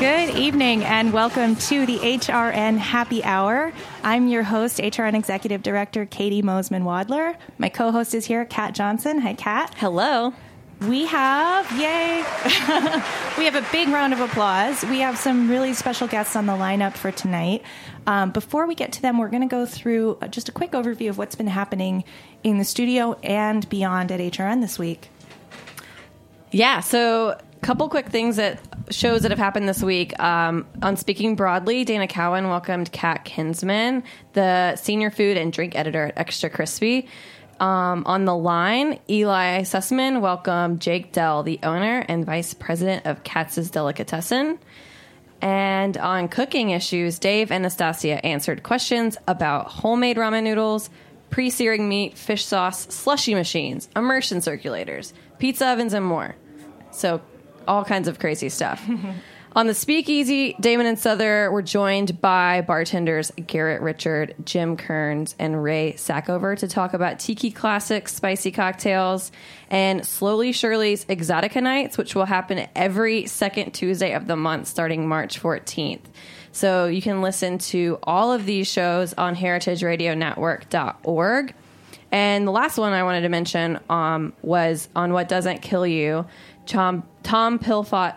Good evening and welcome to the HRN Happy Hour. I'm your host, HRN Executive Director Caity Moseman Wadler. My co host is here, Kat Johnson. Hi, Kat. Hello. We have, yay, we have a big round of applause. We have some really special guests on the lineup for tonight. Um, before we get to them, we're going to go through uh, just a quick overview of what's been happening in the studio and beyond at HRN this week. Yeah, so couple quick things that shows that have happened this week. Um, on Speaking Broadly, Dana Cowan welcomed Kat Kinsman, the senior food and drink editor at Extra Crispy. Um, on the line, Eli Sussman welcomed Jake Dell, the owner and vice president of Katz's Delicatessen. And on cooking issues, Dave and Nastasia answered questions about homemade ramen noodles, pre searing meat, fish sauce, slushy machines, immersion circulators, pizza ovens, and more. So all kinds of crazy stuff. On the speakeasy, Damon and Sother were joined by bartenders Garrett Richard, Jim Kearns, and Ray Sackover to talk about tiki classics, spicy cocktails, and Slowly Shirley's Exotica Nights, which will happen every second Tuesday of the month starting March 14th. So you can listen to all of these shows on heritageradionetwork.org. And the last one I wanted to mention um, was on What Doesn't Kill You. Tom, Tom Pilfot,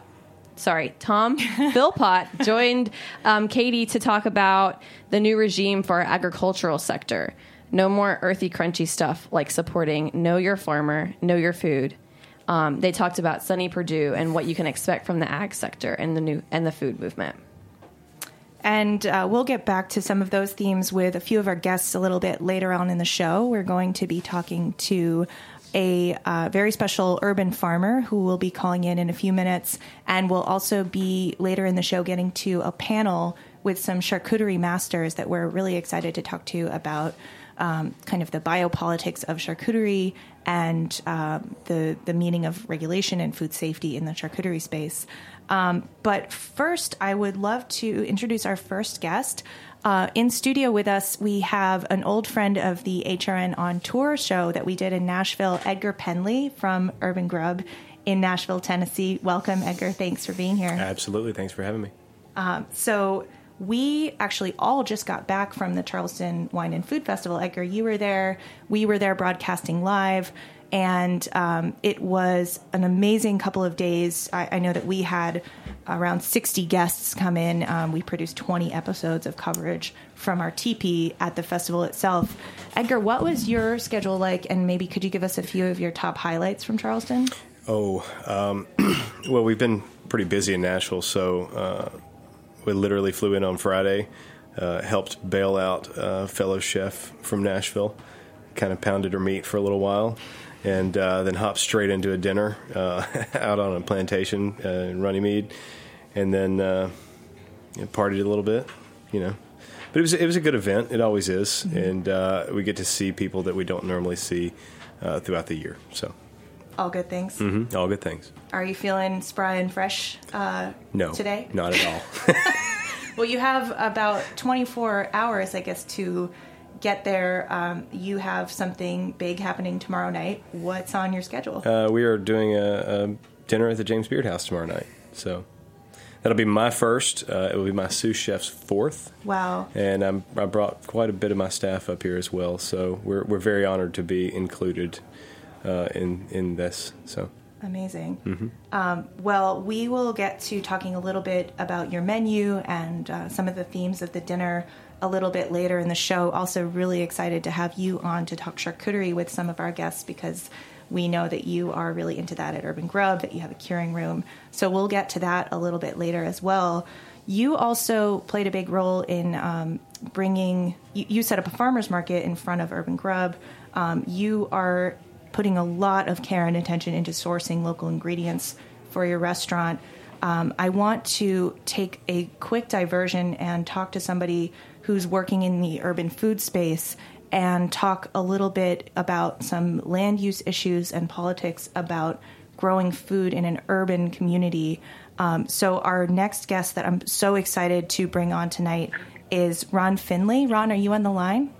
sorry, Tom Philpott joined um, Katie to talk about the new regime for our agricultural sector. No more earthy, crunchy stuff like supporting Know Your Farmer, Know Your Food. Um, they talked about Sonny Perdue and what you can expect from the ag sector and the new and the food movement. And uh, we'll get back to some of those themes with a few of our guests a little bit later on in the show. We're going to be talking to a uh, very special urban farmer who will be calling in in a few minutes, and we'll also be later in the show getting to a panel with some charcuterie masters that we're really excited to talk to about um, kind of the biopolitics of charcuterie and um, the the meaning of regulation and food safety in the charcuterie space. Um, but first, I would love to introduce our first guest. Uh, in studio with us, we have an old friend of the HRN on Tour show that we did in Nashville, Edgar Pendley from Urban Grub in Nashville, Tennessee. Welcome, Edgar. Thanks for being here. Absolutely. Thanks for having me. Um, so, we actually all just got back from the Charleston Wine and Food Festival. Edgar, you were there. We were there broadcasting live and um, it was an amazing couple of days. I, I, know that we had around 60 guests come in. Um, we produced 20 episodes of coverage from our teepee at the festival itself. Edgar, what was your schedule like? And maybe could you give us a few of your top highlights from Charleston? Oh, um, well, we've been pretty busy in Nashville, so uh, we literally flew in on Friday. uh, helped bail out a fellow chef from Nashville. Kind of pounded her meat for a little while, and uh, then hopped straight into a dinner uh, out on a plantation uh, in Runnymede, and then uh, you know, partied a little bit, you know. But it was it was a good event. It always is, and uh, we get to see people that we don't normally see uh, throughout the year. So, All good things. mhm, all good things. Are you feeling spry and fresh uh, No, today? not at all. Well, you have about 24 hours, I guess, to get there. Um, you have something big happening tomorrow night. What's on your schedule? Uh, we are doing a, a dinner at the James Beard House tomorrow night. So that'll be my first. Uh, it will be my sous chef's fourth. wow. And I'm, I brought quite a bit of my staff up here as well. So we're, we're very honored to be included uh, in, in this. So Amazing. Mm-hmm. Um, well, we will get to talking a little bit about your menu and uh, some of the themes of the dinner a little bit later in the show. Also, really excited to have you on to talk charcuterie with some of our guests because we know that you are really into that at Urban Grub, that you have a curing room. So we'll get to that a little bit later as well. You also played a big role in um, bringing, you, you set up a farmer's market in front of Urban Grub. Um, you are putting a lot of care and attention into sourcing local ingredients for your restaurant. Um, I want to take a quick diversion and talk to somebody who's working in the urban food space and talk a little bit about some land use issues and politics about growing food in an urban community. Um, so, our next guest that I'm so excited to bring on tonight is Ron Finley. Ron, are you on the line?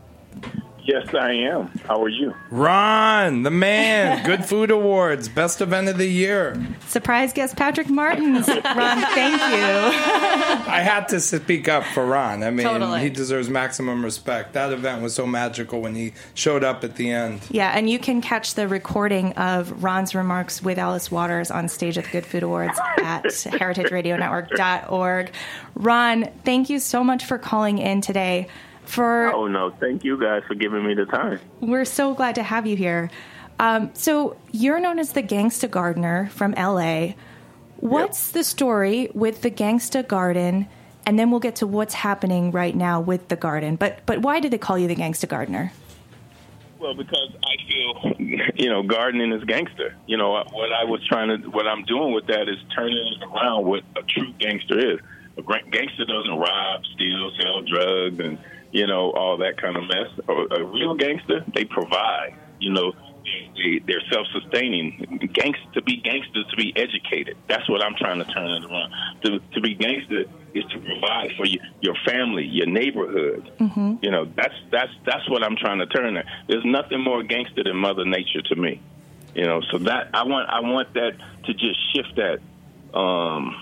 Yes, I am. How are you? Ron, the man, Good Food Awards, best event of the year. Surprise guest Patrick Martins. Ron, thank you. I had to speak up for Ron. I mean, Totally. he deserves maximum respect. That event was so magical when he showed up at the end. Yeah, and you can catch the recording of Ron's remarks with Alice Waters on stage at the Good Food Awards at heritageradionetwork.org. Ron, thank you so much for calling in today. For Oh no, thank you guys for giving me the time. we're so glad to have you here. Um, so you're known as the Gangsta Gardener from LA. What's the story with the Gangsta Garden? And then we'll get to what's happening right now with the garden. But but why did they call you the Gangsta Gardener? Well, because I feel, you know, gardening is gangster. You know, what I was trying to, what I'm doing with that is turning it around what a true gangster is. A gangster doesn't rob, steal, sell drugs, and you know all that kind of mess. A, real gangster, they provide. You know, they, they're self-sustaining. Gangster to be gangster to be educated. That's what I'm trying to turn it around. To to be gangster is to provide for you, your family, your neighborhood. You know, that's that's that's what I'm trying to turn it. There's nothing more gangster than Mother Nature to me. You know, so that I want I want that to just shift that um,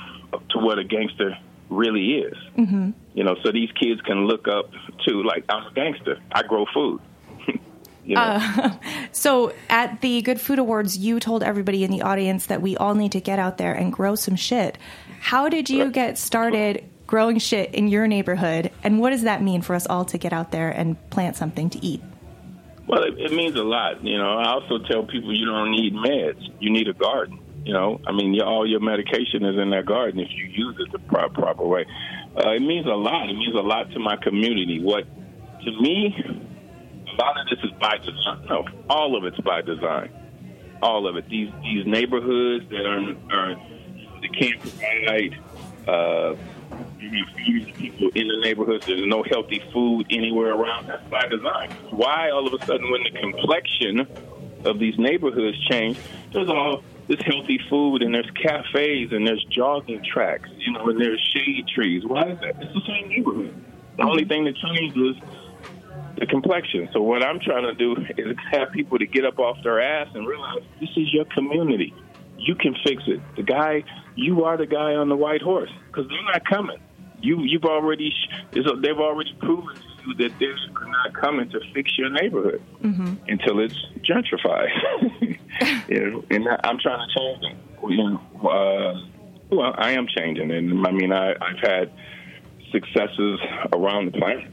to what a gangster really is. Mm-hmm. You know, so these kids can look up to like I'm a gangster. I grow food. you know, So at the Good Food Awards, you told everybody in the audience that we all need to get out there and grow some shit. How did you get started growing shit in your neighborhood? And what does that mean for us all to get out there and plant something to eat? Well, it, it means a lot. You know, I also tell people you don't need meds. You need a garden. You know, I mean, your, all your medication is in that garden if you use it the pro- proper way. Uh, it means a lot. It means a lot to my community. What, to me, a lot of this is by design. No, all of it's by design. All of it. These these neighborhoods that are, are they can't provide. Uh, people in the neighborhoods. There's no healthy food anywhere around. That's by design. Why all of a sudden, when the complexion of these neighborhoods change, there's all this healthy food and there's cafes and there's jogging tracks, you know, and there's shade trees. Why is that? It's the same neighborhood. The only thing that changed was the complexion. So what I'm trying to do is have people to get up off their ass and realize this is your community. You can fix it. The guy, you are the guy on the white horse because they're not coming. You, you've already, they've already proven you that they're not coming to fix your neighborhood until it's gentrified. you know, and I'm trying to change that. You know, uh, well, I am changing, and I mean, I, I've had successes around the planet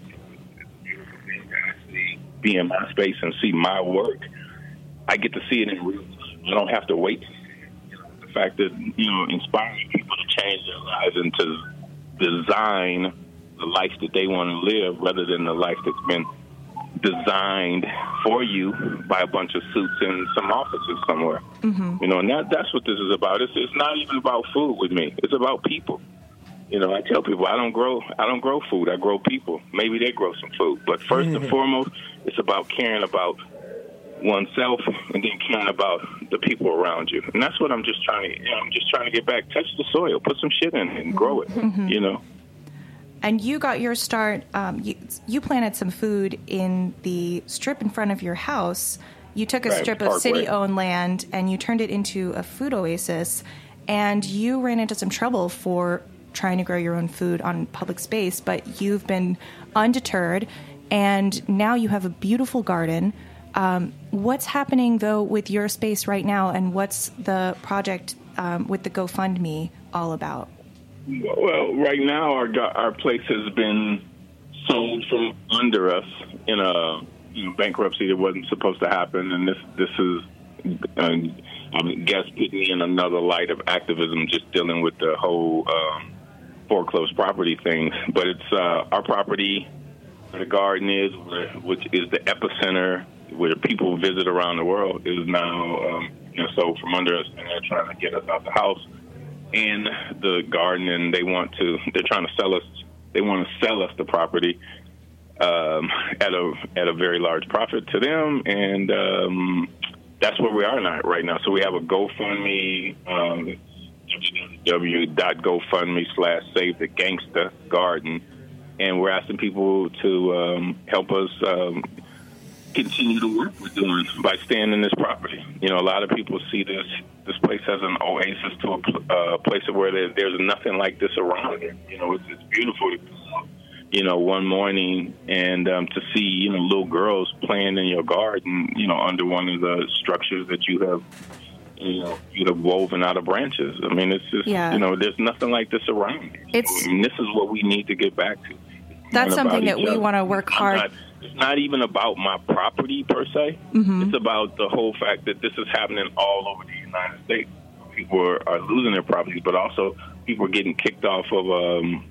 actually be in my space and see my work, I get to see it in real time. I don't have to wait. You know, the fact that you know inspiring people to change their lives and to design the life that they want to live rather than the life that's been designed for you by a bunch of suits in some offices somewhere. Mm-hmm. You know, and that that's what this is about. It's it's not even about food with me. It's about people. You know, I tell people I don't grow I don't grow food. I grow people. Maybe they grow some food, but 1st and foremost, it's about caring about oneself and then caring about the people around you. And that's what I'm just trying to. You know, I'm just trying to get back. Touch the soil, put some shit in it, and grow it. Mhm. You know. And you got your start. Um, you, you planted some food in the strip in front of your house. You took a Right, strip of city-owned land and you turned it into a food oasis. And you ran into some trouble for trying to grow your own food on public space, but you've been undeterred, and now you have a beautiful garden. Um, what's happening though with your space right now, and what's the project um, with the GoFundMe all about? Well, right now our our place has been sold from under us in a you know, bankruptcy that wasn't supposed to happen, and this this is, uh, I guess, put me in another light of activism, just dealing with the whole um, foreclosed property thing. But it's uh, our property, where the garden is, which is the epicenter where people visit around the world, is now um, you know sold from under us, and they're trying to get us out the house and the garden, and they want to. They're trying to sell us. They want to sell us the property um, at a at a very large profit to them, and um, that's where we are now, right now. So we have a GoFundMe. Um, www.gofundme slash save the gangsta garden and we're asking people to um, help us um, continue to work we're doing by staying in this property. You know, a lot of people see this this place as an oasis to a pl- uh, place where there, there's nothing like this around here. You know, it's, it's beautiful. to You know, one morning and um, to see you know little girls playing in your garden. You know, under one of the structures that you have. You know, you have woven out of branches. I mean, it's just Yeah. you know, there's nothing like this around here. It's- I mean, this is what we need to get back to. That's something that we want to work I'm hard. not- it's not even about my property per se. Mhm. It's about the whole fact that this is happening all over the United States. People are, are losing their properties, but also people are getting kicked off of um,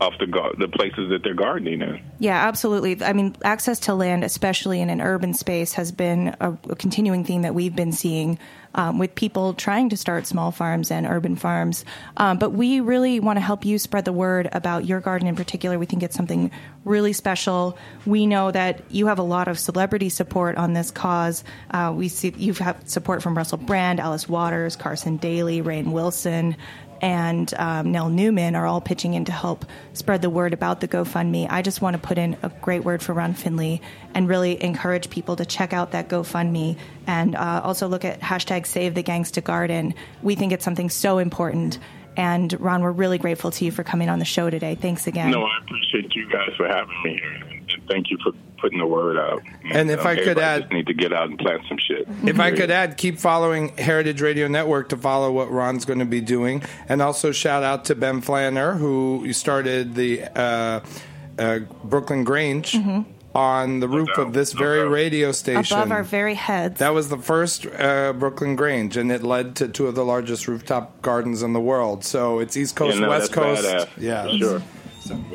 off the the places that they're gardening in. Yeah, absolutely. I mean, access to land, especially in an urban space, has been a, a continuing theme that we've been seeing um, with people trying to start small farms and urban farms. Um, but we really want to help you spread the word about your garden in particular. We think it's something really special. We know that you have a lot of celebrity support on this cause. Uh, we see you've had support from Russell Brand, Alice Waters, Carson Daly, Rainn Wilson and um, Nell Newman are all pitching in to help spread the word about the GoFundMe. I just want to put in a great word for Ron Finley and really encourage people to check out that GoFundMe and uh, also look at hashtag Save the Gangsta Garden. We think it's something so important. And Ron, we're really grateful to you for coming on the show today. Thanks again. No, I appreciate you guys for having me here, thank you for putting the word out. And if I could everybody add- just need to get out and plant some shit. If I could add, keep following Heritage Radio Network to follow what Ron's going to be doing, and also shout out to Ben Flanner who started the uh, uh, Brooklyn Grange on the roof of this very radio station. Above our very heads. That was the first uh, Brooklyn Grange, and it led to two of the largest rooftop gardens in the world. So it's East Coast, Yeah, no, West Coast. badass, Yeah, for sure.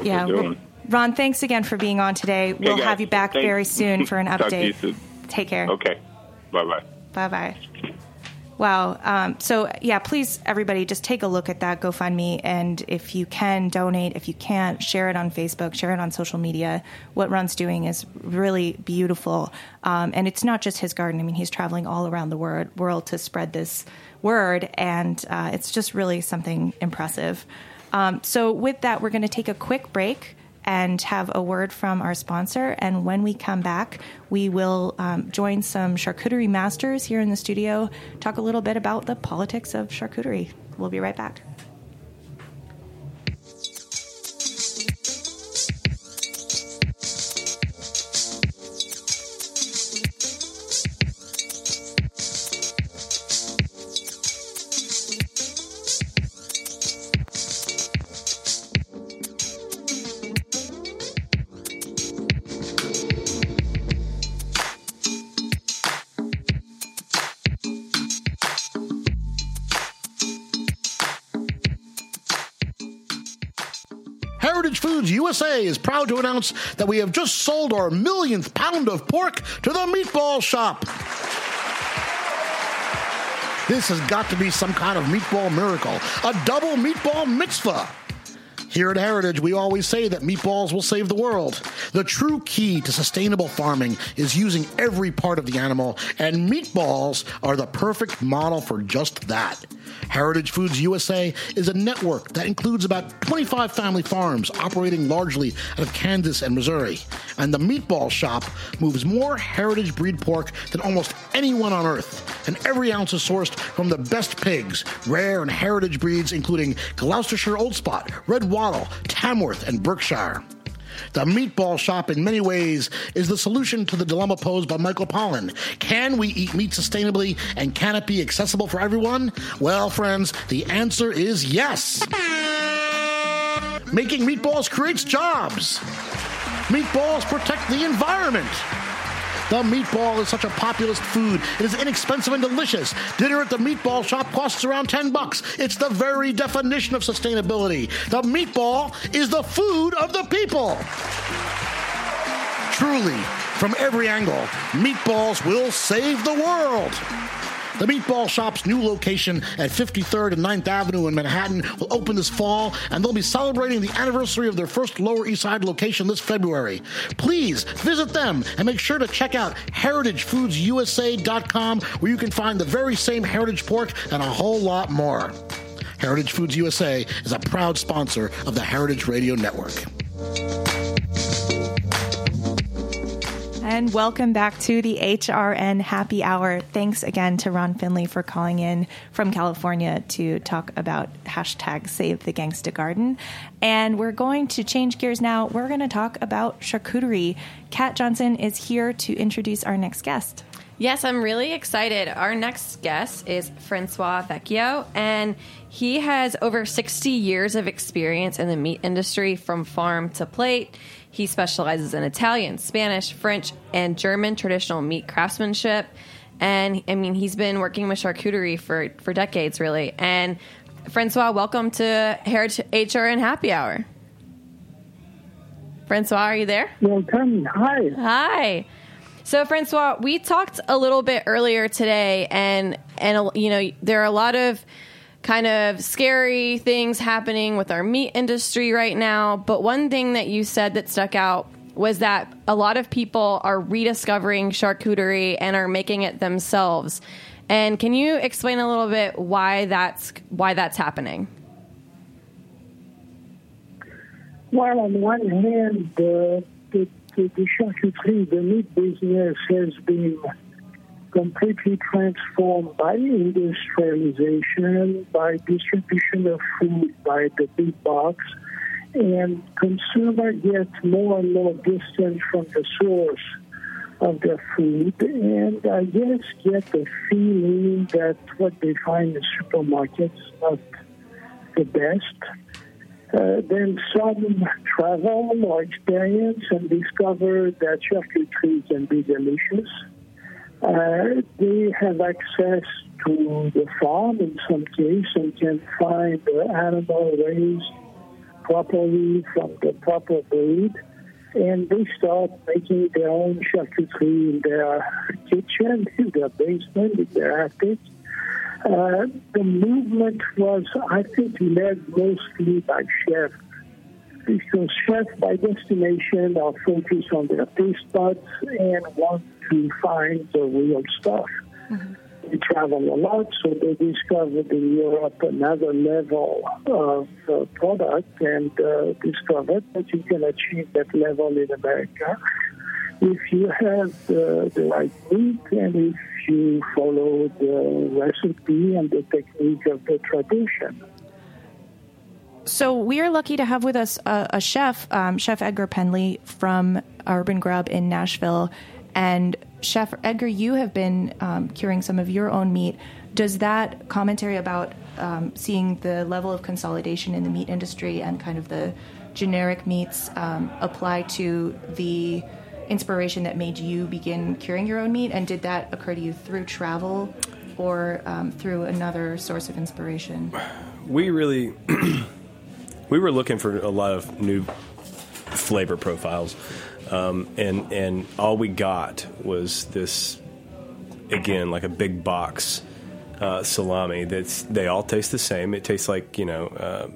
yeah. we're doing. Ron, thanks again for being on today. We'll have you back thanks. very soon for an Talk to you update. Take care. Okay. Bye bye. Bye bye. Wow. Um, so, yeah, please, everybody, just take a look at that GoFundMe. And if you can, donate. If you can't, share it on Facebook, share it on social media. What Ron's doing is really beautiful. Um, and it's not just his garden. I mean, he's traveling all around the word, world to spread this word. And uh, it's just really something impressive. Um, so, with that, we're going to take a quick break and have a word from our sponsor. And when we come back, we will um, join some charcuterie masters here in the studio, talk a little bit about the politics of charcuterie. We'll be right back. USA is proud to announce that we have just sold our millionth pound of pork to the meatball shop. This has got to be some kind of meatball miracle, a double meatball mitzvah. Here at Heritage, we always say that meatballs will save the world. The true key to sustainable farming is using every part of the animal, and meatballs are the perfect model for just that. Heritage Foods USA is a network that includes about 25 family farms operating largely out of Kansas and Missouri. And the Meatball Shop moves more heritage breed pork than almost anyone on earth. And every ounce is sourced from the best pigs, rare and heritage breeds including Gloucestershire Old Spot, Red Wattle, Tamworth, and Berkshire. The meatball shop, in many ways, is the solution to the dilemma posed by Michael Pollan. Can we eat meat sustainably and can it be accessible for everyone? Well, friends, the answer is yes. Making meatballs creates jobs. Meatballs protect the environment. The meatball is such a populist food. It is inexpensive and delicious. Dinner at the meatball shop costs around 10 bucks. It's the very definition of sustainability. The meatball is the food of the people. Truly, from every angle, meatballs will save the world. The Meatball Shop's new location at 53rd and 9th Avenue in Manhattan will open this fall, and they'll be celebrating the anniversary of their first Lower East Side location this February. Please visit them and make sure to check out heritagefoodsusa.com, where you can find the very same heritage pork and a whole lot more. Heritage Foods USA is a proud sponsor of the Heritage Radio Network. And welcome back to the HRN Happy Hour. Thanks again to Ron Finley for calling in from California to talk about hashtag Save the Gangsta Garden. And we're going to change gears now. We're going to talk about charcuterie. Kat Johnson is here to introduce our next guest. Yes, I'm really excited. Our next guest is Francois Vecchio, and he has over 60 years of experience in the meat industry from farm to plate. He specializes in Italian, Spanish, French, and German traditional meat craftsmanship. And I mean, he's been working with charcuterie for, for decades, really. And Francois, welcome to Heritage and Happy Hour. Francois, are you there? Welcome. Hi. Hi. So, Francois, we talked a little bit earlier today, and and you know there are a lot of kind of scary things happening with our meat industry right now. But one thing that you said that stuck out was that a lot of people are rediscovering charcuterie and are making it themselves. And can you explain a little bit why that's why that's happening? Well, on one hand, the, the, the, charcuterie, the meat business has been completely transformed by industrialization, by distribution of food by the big box, and consumer gets more and more distant from the source of their food, and I guess get the feeling that what they find in supermarkets is not the best. Uh, then some travel or experience and discover that charcuterie can be delicious. Uh, they have access to the farm in some case and can find the animal raised properly from the proper breed. And they start making their own charcuterie in their kitchen, in their basement, in their attic. Uh, the movement was, I think, led mostly by chefs. Because chefs, by destination, are focused on their taste buds and want to find the real stuff. Mm-hmm. They travel a lot, so they discovered in Europe another level of uh, product and uh, discovered that you can achieve that level in America if you have the, the right meat and if you follow the recipe and the technique of the tradition. So we are lucky to have with us a, a chef, um, Chef Edgar Pendley from Urban Grub in Nashville. And Chef Edgar, you have been um, curing some of your own meat. Does that commentary about um, seeing the level of consolidation in the meat industry and kind of the generic meats um, apply to the inspiration that made you begin curing your own meat? And did that occur to you through travel or um, through another source of inspiration? We really we were looking for a lot of new flavor profiles, um, and and all we got was this again like a big box uh, salami. That's they all taste the same. It tastes like you know. Uh,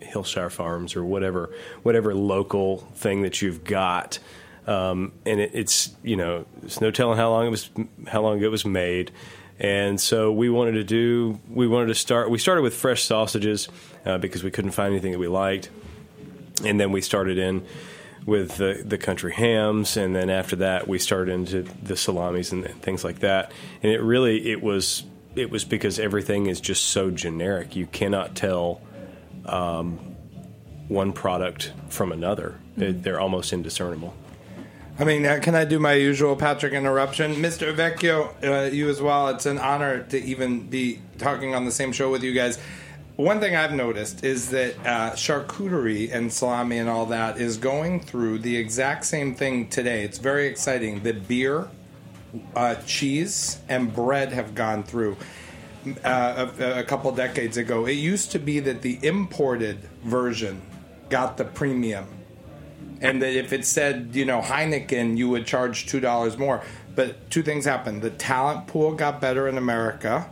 Hillshire Farms or whatever whatever local thing that you've got, um, and it, it's you know it's no telling how long it was how long it was made, and so we wanted to do we wanted to start we started with fresh sausages uh, because we couldn't find anything that we liked, and then we started in with the, the country hams, and then after that we started into the salamis and things like that, and it really it was it was because everything is just so generic. You cannot tell um, one product from another. It, they're almost indiscernible. I mean, uh, can I do my usual Patrick interruption? Mr. Vecchio, uh, you as well. It's an honor to even be talking on the same show with you guys. One thing I've noticed is that uh, charcuterie and salami and all that is going through the exact same thing today. It's very exciting. The beer, uh, cheese, and bread have gone through. Uh, a, a couple decades ago, it used to be that the imported version got the premium and that if it said you know Heineken, you would charge two dollars more. But two things happened: the talent pool got better in America,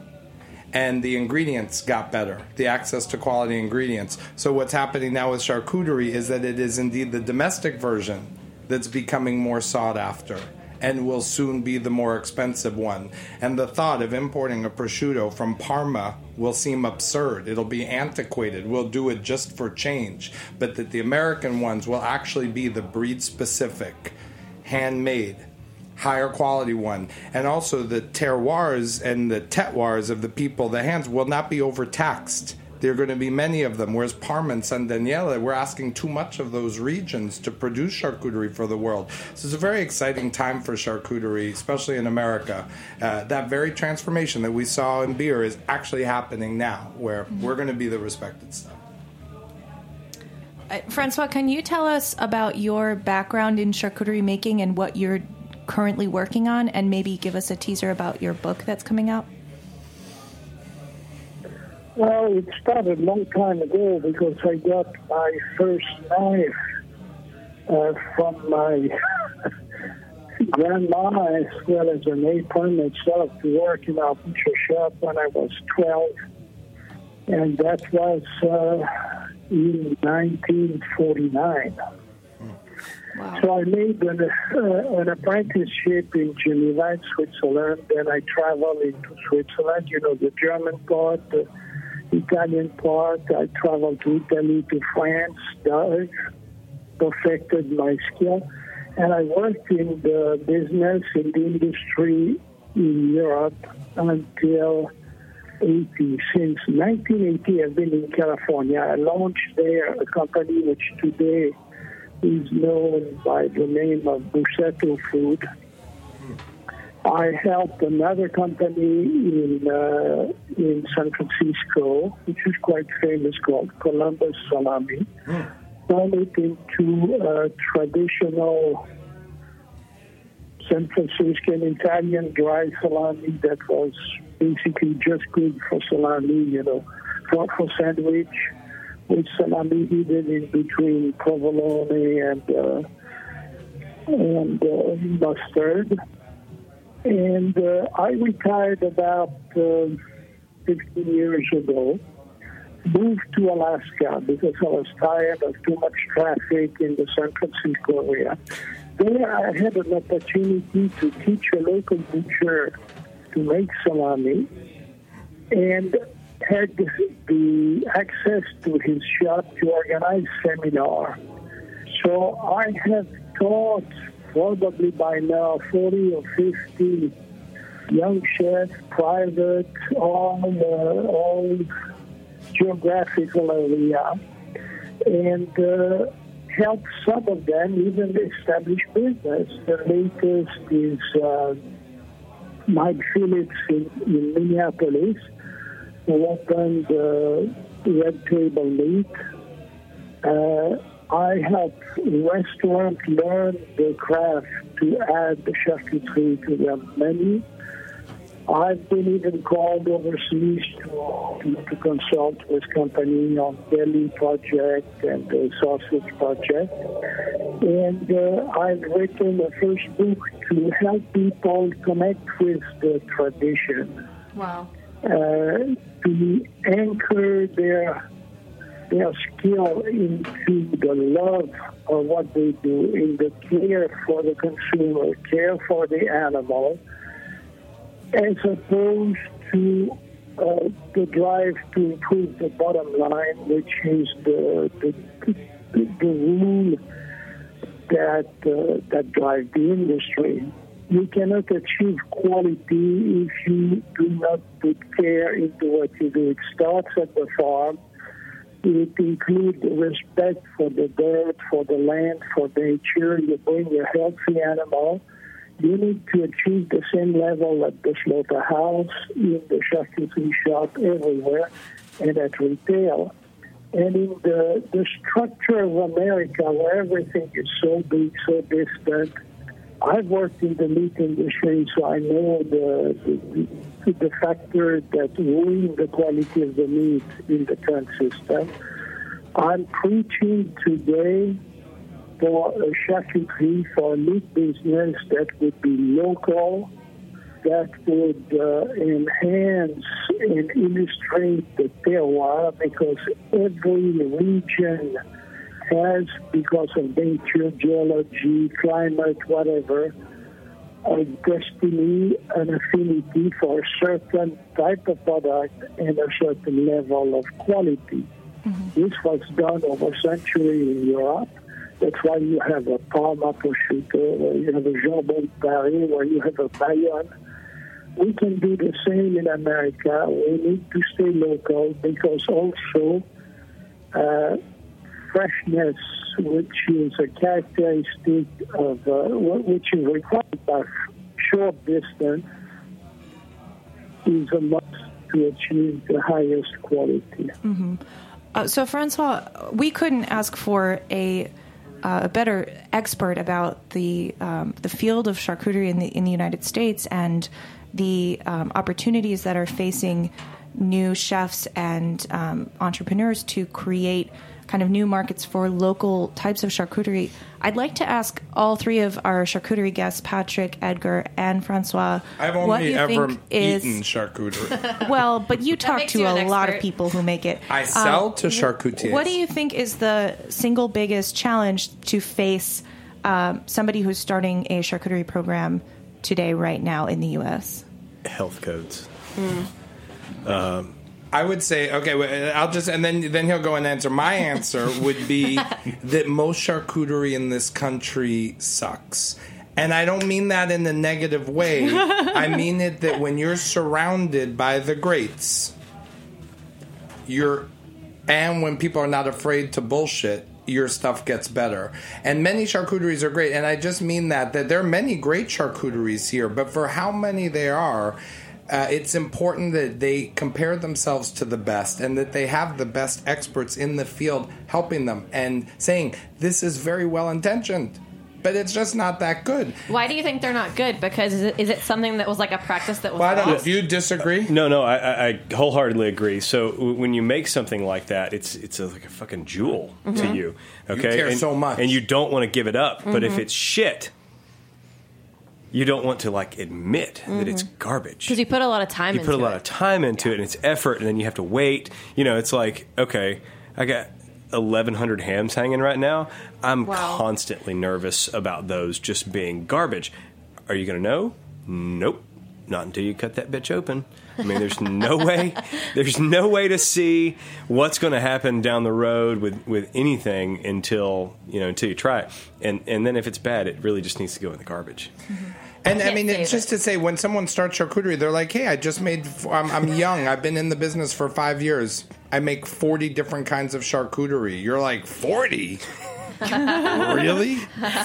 and the ingredients got better. The access to quality ingredients. So what's happening now with charcuterie is that it is indeed the domestic version that's becoming more sought after. And will soon be the more expensive one. And the thought of importing a prosciutto from Parma will seem absurd. It'll be antiquated. We'll do it just for change. But that the American ones will actually be the breed specific, handmade, higher quality one. And also the terroirs and the terroirs of the people, the hands will not be overtaxed. There are going to be many of them. Whereas Parma and San Daniele, we're asking too much of those regions to produce charcuterie for the world. So it's a very exciting time for charcuterie, especially in America. Uh, that very transformation that we saw in beer is actually happening now, where we're going to be the respected stuff. Uh, Francois, can you tell us about your background in charcuterie making and what you're currently working on, and maybe give us a teaser about your book that's coming out? Well, it started a long time ago because I got my first knife uh, from my grandma as well as an apron itself to work in our butcher shop when I was 12. And that was uh, in 1949. So I made an, uh, an apprenticeship in Geneva, Switzerland. Then I traveled into Switzerland, you know, the German part, the Italian part. I traveled to Italy, to France, Dutch, perfected my skill. And I worked in the business, in the industry in Europe until 80. Since 1980, I've been in California. I launched there a company which today is known by the name of Busseto Food. I helped another company in uh, in San Francisco, which is quite famous, called Columbus Salami. Turn it into a traditional San Franciscan Italian dry salami that was basically just good for salami, you know, for, for sandwich with salami hidden in between provolone and uh, and uh, mustard. And uh, I retired about uh, 15 years ago. Moved to Alaska because I was tired of too much traffic in the San Francisco area. There, I had an opportunity to teach a local butcher to make salami, and had the access to his shop to organize seminar. So I have taught probably by now 40 or 50 young chefs, private, all, uh, all geographical area, and uh, help some of them even establish business. The latest is uh, Mike Phillips in, in Minneapolis who opened uh, Red Table Meat. Uh, I help restaurants learn the craft to add the charcuterie to their menu. I've been even called overseas to, to, to consult with company on deli project and the sausage project. And uh, I've written a first book to help people connect with the tradition, Wow. uh, to anchor their their skill into the love of what they do, in the care for the consumer, care for the animal, as opposed to uh, the drive to improve the bottom line, which is the the, the, rule that uh, that drive the industry. You cannot achieve quality if you do not put care into what you do. It starts at the farm. It includes respect for the dirt, for the land, for nature. You bring a healthy animal. You need to achieve the same level at the slaughterhouse, in the charcuterie shop, everywhere, and at retail. And in the, the structure of America, where everything is so big, so distant, I've worked in the meat industry, so I know the, the, the factor that ruin the quality of the meat in the current system. I'm preaching today for a charcuterie, for a meat business that would be local, that would uh, enhance and illustrate the terroir because every region has, because of nature, geology, climate, whatever, a destiny, an affinity for a certain type of product and a certain level of quality. This was done over centuries in Europe. That's why you have a Parma prosciutto, you have a jambon Paris, where you have a Bayonne. We can do the same in America. We need to stay local because also uh, freshness, which is a characteristic of uh, which is required by short distance, is a must to achieve the highest quality. Uh, so, Francois, we couldn't ask for a uh, a better expert about the um, the field of charcuterie in the in the United States and the um, opportunities that are facing new chefs and um, entrepreneurs to create kind of new markets for local types of charcuterie. I'd like to ask all three of our charcuterie guests, Patrick, Edgar, and Francois, I've what only you ever think is eaten charcuterie. well, but you talk to you a lot of people who make it. I um, sell to wh- charcutiers. What do you think is the single biggest challenge to face um, somebody who's starting a charcuterie program today, right now in the U.S.? Health codes. Um, I would say okay. well, I'll just and then then he'll go and answer. My answer would be that most charcuterie in this country sucks. And I don't mean that in a negative way. I mean it that when you're surrounded by the greats, you're and when people are not afraid to bullshit, your stuff gets better. And many charcuteries are great. And I just mean that that there are many great charcuteries here, but for how many there are, uh, it's important that they compare themselves to the best and that they have the best experts in the field helping them and saying, This is very well intentioned, but it's just not that good. Why do you think they're not good? Because is it, is it something that was like a practice that was Well, I don't know. lost? Do you disagree? Uh, no, no, I, I, I wholeheartedly agree. So w- when you make something like that, it's it's a, like a fucking jewel to mm-hmm. you. Okay, care and, so much. and you don't want to give it up. Mm-hmm. But if it's shit, you don't want to like admit that it's mm-hmm. garbage. Because you put a lot of time you put a lot it. of time into it and it's effort and then you have to wait. You know it's like okay i got 1100 hams hanging right now. I'm Wow. constantly nervous about those just being garbage. Are you going to know? Nope. Not until you cut that bitch open. I mean there's no way there's no way to see what's going to happen down the road with with anything until you know until you try it. And and then if it's bad it really just needs to go in the garbage mm-hmm. And I Can't mean, it's just to say, when someone starts charcuterie, they're like, "Hey, I just made. I'm, I'm young. I've been in the business for five years. I make 40 different kinds of charcuterie." You're like, 40? Really?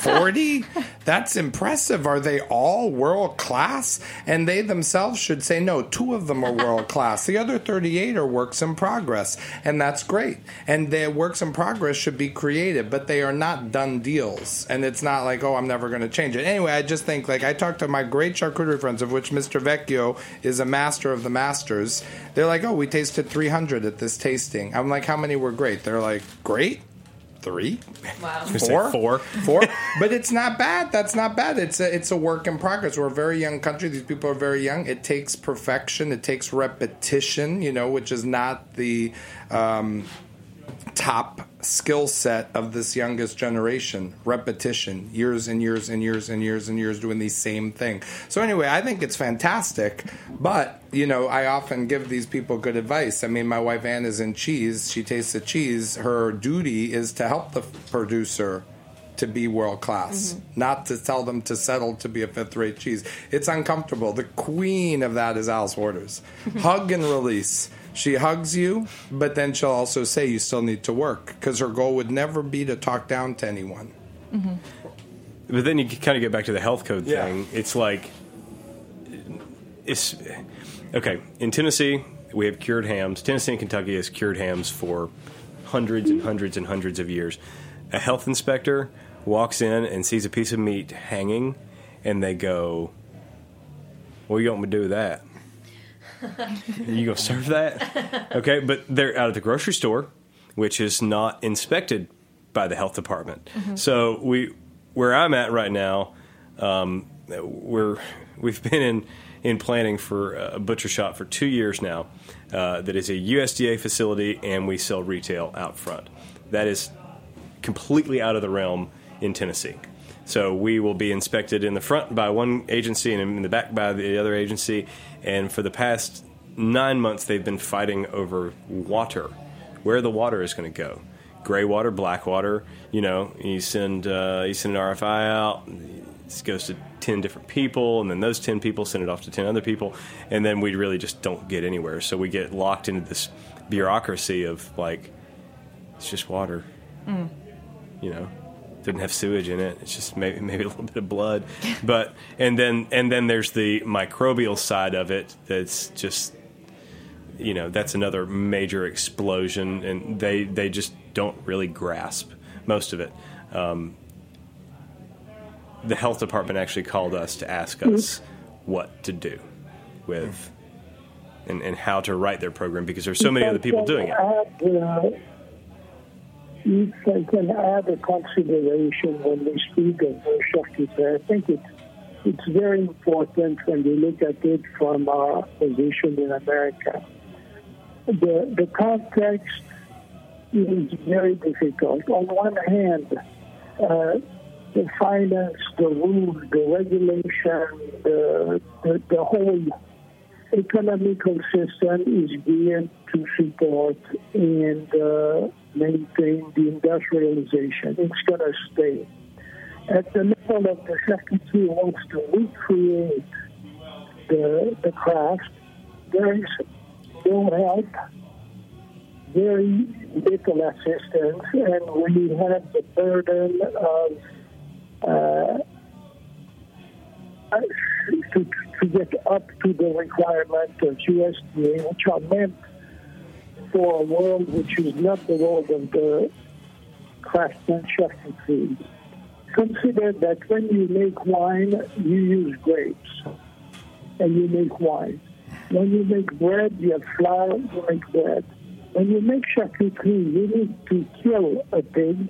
40? That's impressive. Are they all world class? And they themselves should say, no, two of them are world class. The other 38 are works in progress. And that's great. And their works in progress should be creative, but they are not done deals. And it's not like, oh, I'm never going to change it. Anyway, I just think, like, I talked to my great charcuterie friends, of which Mr. Vecchio is a master of the masters. They're like, oh, we tasted 300 at this tasting. I'm like, how many were great? They're like, great? Three? Wow. Say Four? four. Four? but it's not bad. That's not bad. It's a, it's a work in progress. We're a very young country. These people are very young. It takes perfection. It takes repetition, you know, which is not the um, top skill set of this youngest generation. Repetition, years and years and years and years and years doing the same thing. So anyway, I think it's fantastic. But you know, I often give these people good advice. I mean, my wife Ann is in cheese. She tastes the cheese. Her duty is to help the producer to be world class, mm-hmm. not to tell them to settle to be a fifth rate cheese. It's uncomfortable. The queen of that is Alice Waters. Hug and release. She hugs you, but then she'll also say you still need to work because her goal would never be to talk down to anyone. Mm-hmm. But then you kind of get back to the health code Yeah. thing. It's like it's okay in Tennessee. We have cured hams. Tennessee and Kentucky has cured hams for hundreds and hundreds and hundreds of years. A health inspector walks in and sees a piece of meat hanging, and they go, "What are you want me to do with that? you gonna serve that? Okay, but they're out of the grocery store, which is not inspected by the health department. So we, where I'm at right now, um, we're we've been in in planning for a butcher shop for two years now. Uh, that is a USDA facility, and we sell retail out front. That is completely out of the realm in Tennessee. So we will be inspected in the front by one agency and in the back by the other agency. And for the past nine months, they've been fighting over water, where the water is going to go. Gray water, black water. You know, you send uh, you send an RFI out. It goes to ten different people, and then those ten people send it off to ten other people, and then we really just don't get anywhere. So we get locked into this bureaucracy of like, it's just water you know didn't have sewage in it. It's just maybe maybe a little bit of blood. But and then and then there's the microbial side of it that's just you know that's another major explosion and they they just don't really grasp most of it. Um, the health department actually called us to ask us what to do with and, and how to write their program because there's so many other people doing it Add, uh, if I can add a consideration when we speak of charcuterie, I think it's, it's very important when we look at it from our position in America. The, the context is very difficult. On one hand, uh, the finance, the rules, the regulation, the, the, the whole economical system is geared to support and uh, maintain the industrialization. It's going to stay. At the level of the charcuterie wants to recreate the, the craft, there is no help, very little assistance, and we have the burden of uh, to, to get up to the requirements of USDA, which are meant for a world which is not the world of the craftsmanship and food. Consider that when you make wine, you use grapes, and you make wine. When you make bread, you have flour, you make bread. When you make charcuterie, you need to kill a pig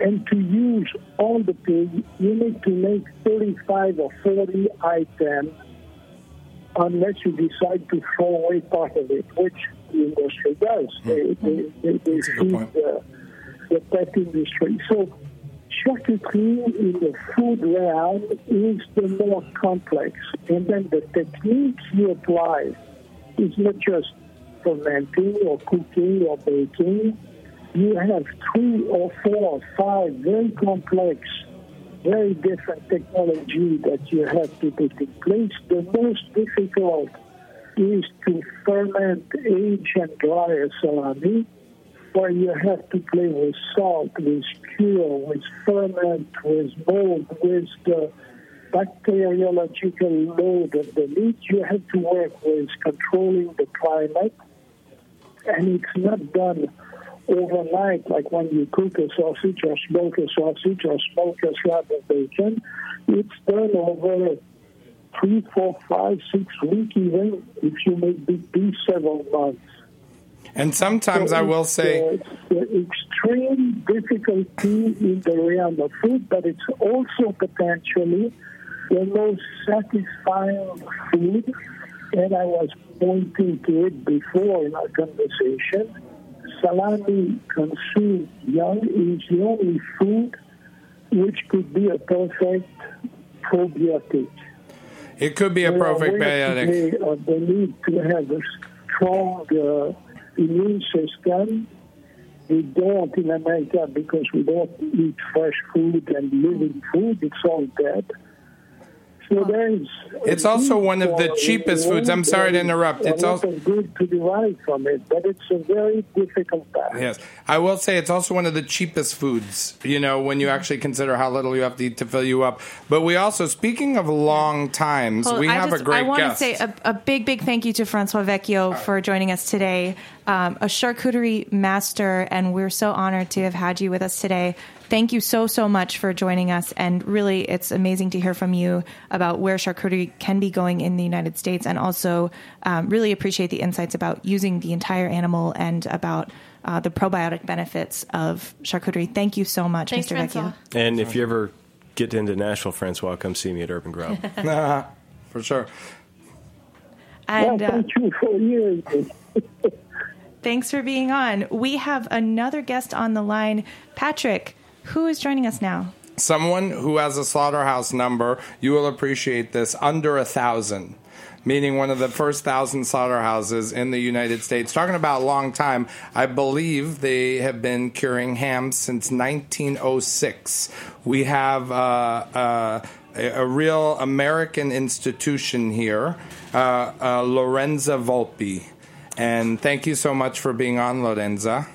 and to use all the pig, you need to make 35 or 40 items unless you decide to throw away part of it, which the industry does. They, they, they, they good feed the, the pet industry. So charcuterie in the food realm is the more complex. And then the technique you apply is not just fermenting or cooking or baking. You have three or four or five very complex, very different technology that you have to put in place. The most difficult is to ferment, age, and dry salami. where you have to play with salt, with cure, with ferment, with mold, with the bacteriological load of the meat. You have to work with controlling the climate, and it's not done overnight like when you cook a sausage or smoke a sausage or smoke a slab of bacon. It's done over three, four, five, six weeks, even if you make big piece several months. And sometimes So I will say, uh, it's extreme difficulty in the realm of food, but it's also potentially the most satisfying food. And I was pointing to it before in our conversation. Salami consumed young is the only food which could be a perfect probiotic. It could be a perfect ways biotic. today of the need to have a strong uh, immune system. We don't in America because we don't eat fresh food and living food. It's all dead. So there is. It's also one of the cheapest foods. I'm sorry to interrupt. It's also good to derive from it, but it's a very difficult task. Yes, I will say it's also one of the cheapest foods. You know, when you actually consider how little you have to eat to fill you up. But we also, speaking of long times, Well, we I have just, a great I want guest. to say a, a big, big thank you to Francois Vecchio for joining us today, um, a charcuterie master, and we're so honored to have had you with us today. Thank you so, so much for joining us, and really, it's amazing to hear from you about where charcuterie can be going in the United States, and also um, really appreciate the insights about using the entire animal and about uh, the probiotic benefits of charcuterie. Thank you so much, Thanks, Mr. Francois. Vecchio. And if you ever get into Nashville, Francois, come see me at Urban Grub. nah, for sure. And, well, uh, thank you for hearing me. Thanks for being on. We have another guest on the line, Patrick. Who is joining us now? Someone who has a slaughterhouse number, you will appreciate this, under a thousand. Meaning one of the first thousand slaughterhouses in the United States. Talking about a long time, I believe they have been curing hams since 1906. We have uh, uh, a, a real American institution here, uh, uh, Lorenza Volpi. And thank you so much for being on, Lorenza.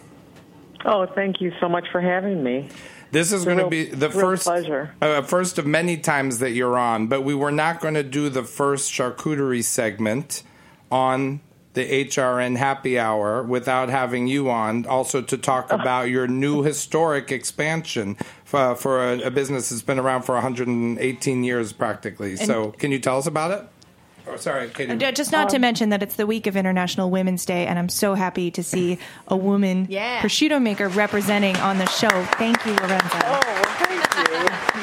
Oh, thank you so much for having me. This is going to be the first pleasure. uh, first of many times that you're on, but we were not going to do the first charcuterie segment on the HRN Happy Hour without having you on, also to talk Oh. about your new historic expansion for, for a, a business that's been around for 118 years practically. so, can you tell us about it? Oh, sorry, Katie. Uh, Just not to mention that it's the week of International Women's Day, and I'm so happy to see a woman Yeah. prosciutto maker representing on the show. Thank you, Lorenza. Oh, well, thank you.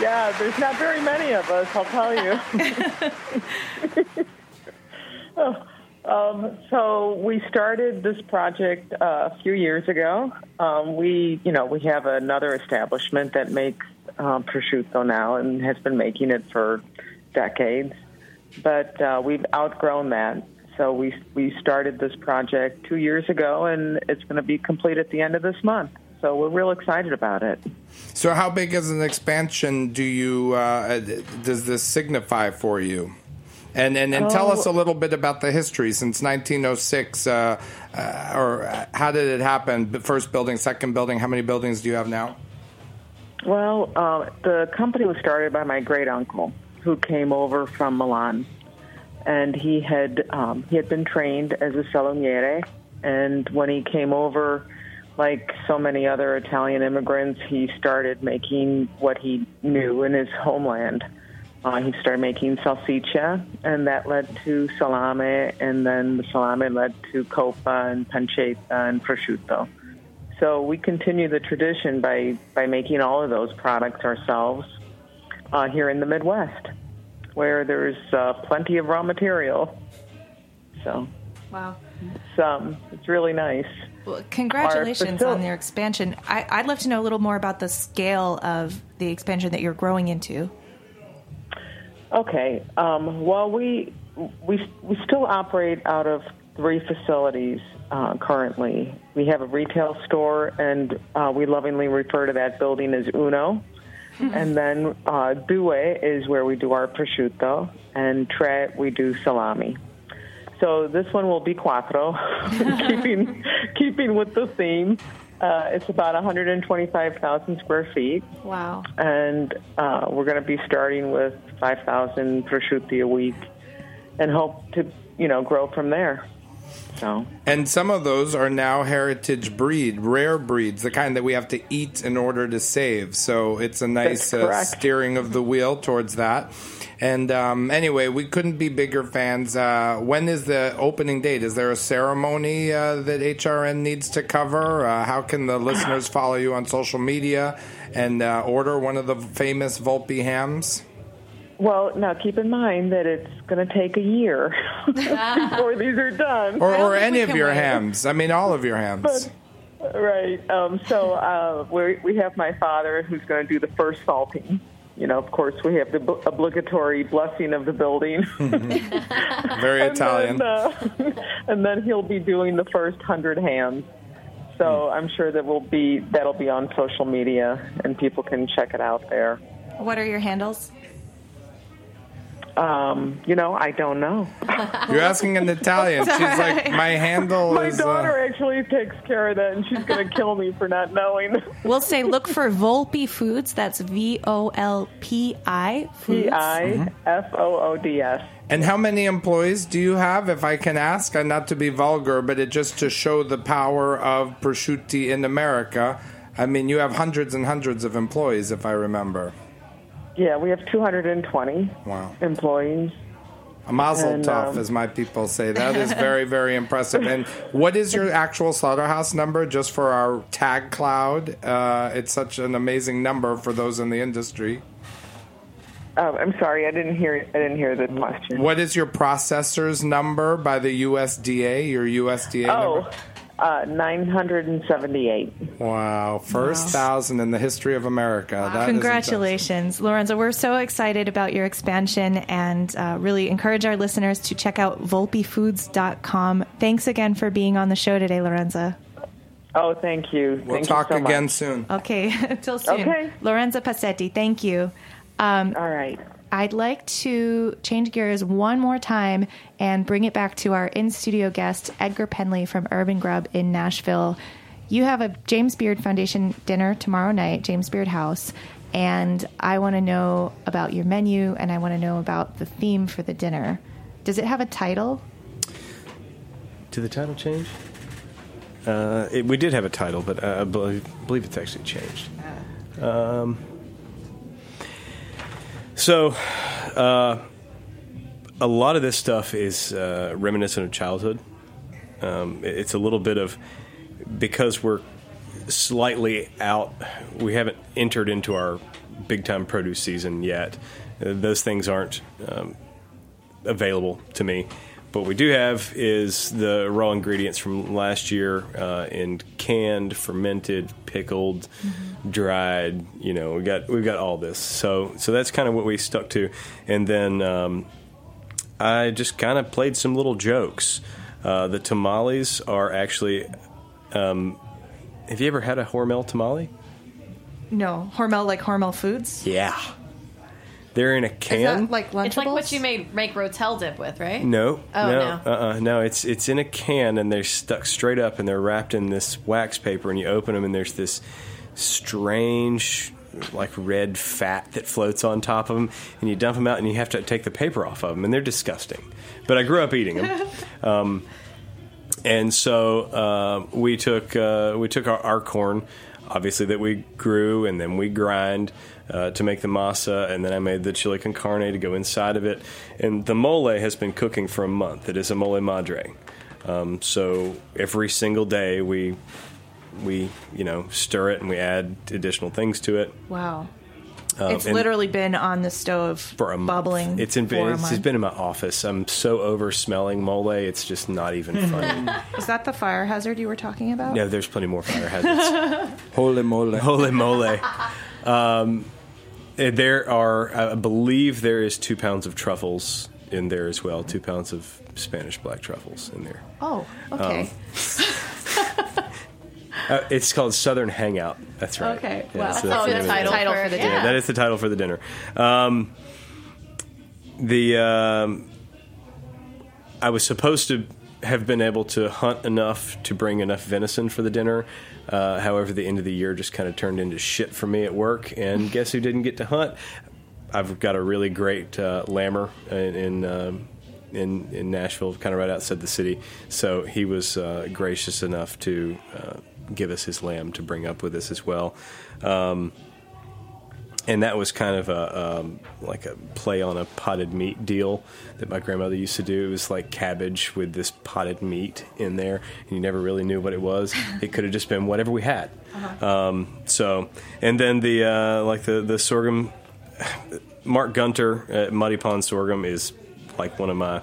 Yeah, there's not very many of us, I'll tell you. Oh, um, so we started this project uh, a few years ago. Um, we, you know, we have another establishment that makes um, prosciutto now and has been making it for decades. But uh, we've outgrown that. So we we started this project two years ago, and it's going to be complete at the end of this month. So we're real excited about it. So, how big is an expansion do you uh, does this signify for you? And and, and tell Oh. us a little bit about the history since 1906, uh, uh, or how did it happen? The First building, second building. How many buildings do you have now? Well, uh, the company was started by my great uncle, who came over from Milan, and he had um, he had been trained as a salumiere. And when he came over, like so many other Italian immigrants, he started making what he knew in his homeland. Uh, he started making salsiccia, and that led to salame, and then the salame led to coppa and pancetta and prosciutto. So we continue the tradition by, by making all of those products ourselves uh, here in the Midwest, where there's uh, plenty of raw material. So Wow. it's, um, it's really nice. Well, congratulations on your expansion. I, I'd love to know a little more about the scale of the expansion that you're growing into. Okay. Um, well, we we we still operate out of three facilities uh, currently. We have a retail store, and uh, we lovingly refer to that building as Uno. And then uh, Due is where we do our prosciutto, and Tre we do salami. So this one will be quattro, keeping keeping with the theme. Uh, it's about 125,000 square feet, Wow. and uh, we're going to be starting with 5,000 prosciutti a week, and hope to, you know, grow from there. So And some of those are now heritage breed, rare breeds, the kind that we have to eat in order to save. So it's a nice uh, steering of the wheel towards that. And um, anyway, we couldn't be bigger fans. Uh, when is the opening date? Is there a ceremony uh, that HRN needs to cover? Uh, how can the listeners follow you on social media and uh, order one of the famous Volpi hams? Well, now keep in mind that it's going to take a year before these are done. Or, or any of your hams? I mean, all of your hams. Right. Um, so uh, we we have my father who's going to do the first salting. You know, of course, we have the b- obligatory blessing of the building. Very And Italian. then, uh, and then he'll be doing the first hundred hands. So I'm sure that will be that'll be on social media and people can check it out there. What are your handles? Um, you know, I don't know. You're asking in Italian. She's like, my handle My is. uh, daughter actually takes care of that, and she's going to kill me for not knowing. We'll say look for Volpi Foods. That's V O L P I Foods. P I F O O D S. And how many employees do you have, if I can ask? And not to be vulgar, but it just to show the power of prosciutti in America. I mean, you have hundreds and hundreds of employees, if I remember. Yeah, we have 220 Wow. employees. A mazel And, tov, um, as my people say. That is very, very impressive. And what is your actual slaughterhouse number, just for our tag cloud? Uh, it's such an amazing number for those in the industry. Uh, I'm sorry, I didn't hear. I didn't hear the question. What is your processor's number by the USDA? Your USDA Oh, number? Uh, 978. Wow, first thousand in the history of America. That is Congratulations, Lorenzo. We're so excited about your expansion and uh, really encourage our listeners to check out volpifoods.com. Thanks again for being on the show today, Lorenzo. Oh, thank you. We'll Thank talk you so again much. soon. Okay, until soon. Okay. Lorenza Passetti, thank you. Um, All right. I'd like to change gears one more time and bring it back to our in studio guest, Edgar Pendley from Urban Grub in Nashville. You have a James Beard Foundation dinner tomorrow night, James Beard House, and I want to know about your menu and I want to know about the theme for the dinner. Does it have a title? Did the title change? Uh, it, we did have a title, but uh, I believe, believe it's actually changed. Um, so, uh, a lot of this stuff is uh, reminiscent of childhood. Um, it's a little bit of because we're slightly out. We haven't entered into our big time produce season yet. Uh, those things aren't um, available to me. But what we do have is the raw ingredients from last year uh, in canned, fermented, pickled, dried. You know, we got we've got all this. So so that's kind of what we stuck to, and then um, I just kind of played some little jokes. Uh, the tamales are actually. Um, have you ever had a Hormel tamale? No, Hormel like Hormel Foods. Yeah. They're in a Is can. that like Lunchables? It's like what you made make Rotel dip with, right? No, Oh, no, no. uh-uh, no. It's it's in a can and they're stuck straight up and they're wrapped in this wax paper and you open them and there's this strange like red fat that floats on top of them and you dump them out and you have to take the paper off of them and they're disgusting. But I grew up eating them. um, and so uh, we took uh, we took our, our corn, obviously that we grew, and then we grind uh, to make the masa, and then I made the chili con carne to go inside of it. And the mole has been cooking for a month. It is a mole madre. Um, so every single day we we you know stir it and we add additional things to it. Wow. Um, it's literally been on the stove for a month. bubbling. It's in, for a it's, it's month. been in my office. I'm so over smelling mole. It's just not even funny. Is that the fire hazard you were talking about? no, there's plenty more fire hazards. Holy moly. Holy moly. Um, eh, there are, I believe, there is two pounds of truffles in there as well. Two pounds of Spanish black truffles in there. Oh, okay. Uh, it's called Southern Hangout. That's right. Okay, Yeah, wow. so That's the the name of title, it. for the Yeah, dinner. that is the title for the dinner. Um, the um, I was supposed to have been able to hunt enough to bring enough venison for the dinner. Uh, however, the end of the year just kind of turned into shit for me at work. And guess who didn't get to hunt? I've got a really great uh, lammer in in, um in in Nashville, kind of right outside the city. So he was uh, gracious enough to uh, give us his lamb to bring up with us as well. Um, and that was kind of a um, like a play on a potted meat deal that my grandmother used to do. It was like cabbage with this potted meat in there, and you never really knew what it was. it could have just been whatever we had. Um, so, and then the uh, like the the sorghum. Mark Guenther at Muddy Pond Sorghum is like one of my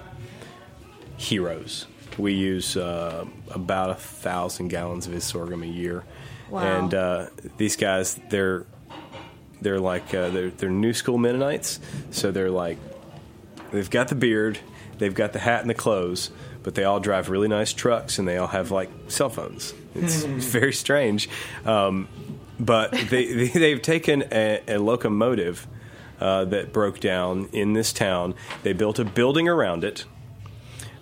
heroes. We use uh, about a thousand gallons of his sorghum a year, Wow. and uh, these guys they're they're like uh, they're they're new school Mennonites, so they're like they've got the beard, they've got the hat and the clothes, but they all drive really nice trucks and they all have like cell phones. It's very strange, um, but they, they they've taken a, a locomotive uh, that broke down in this town. They built a building around it.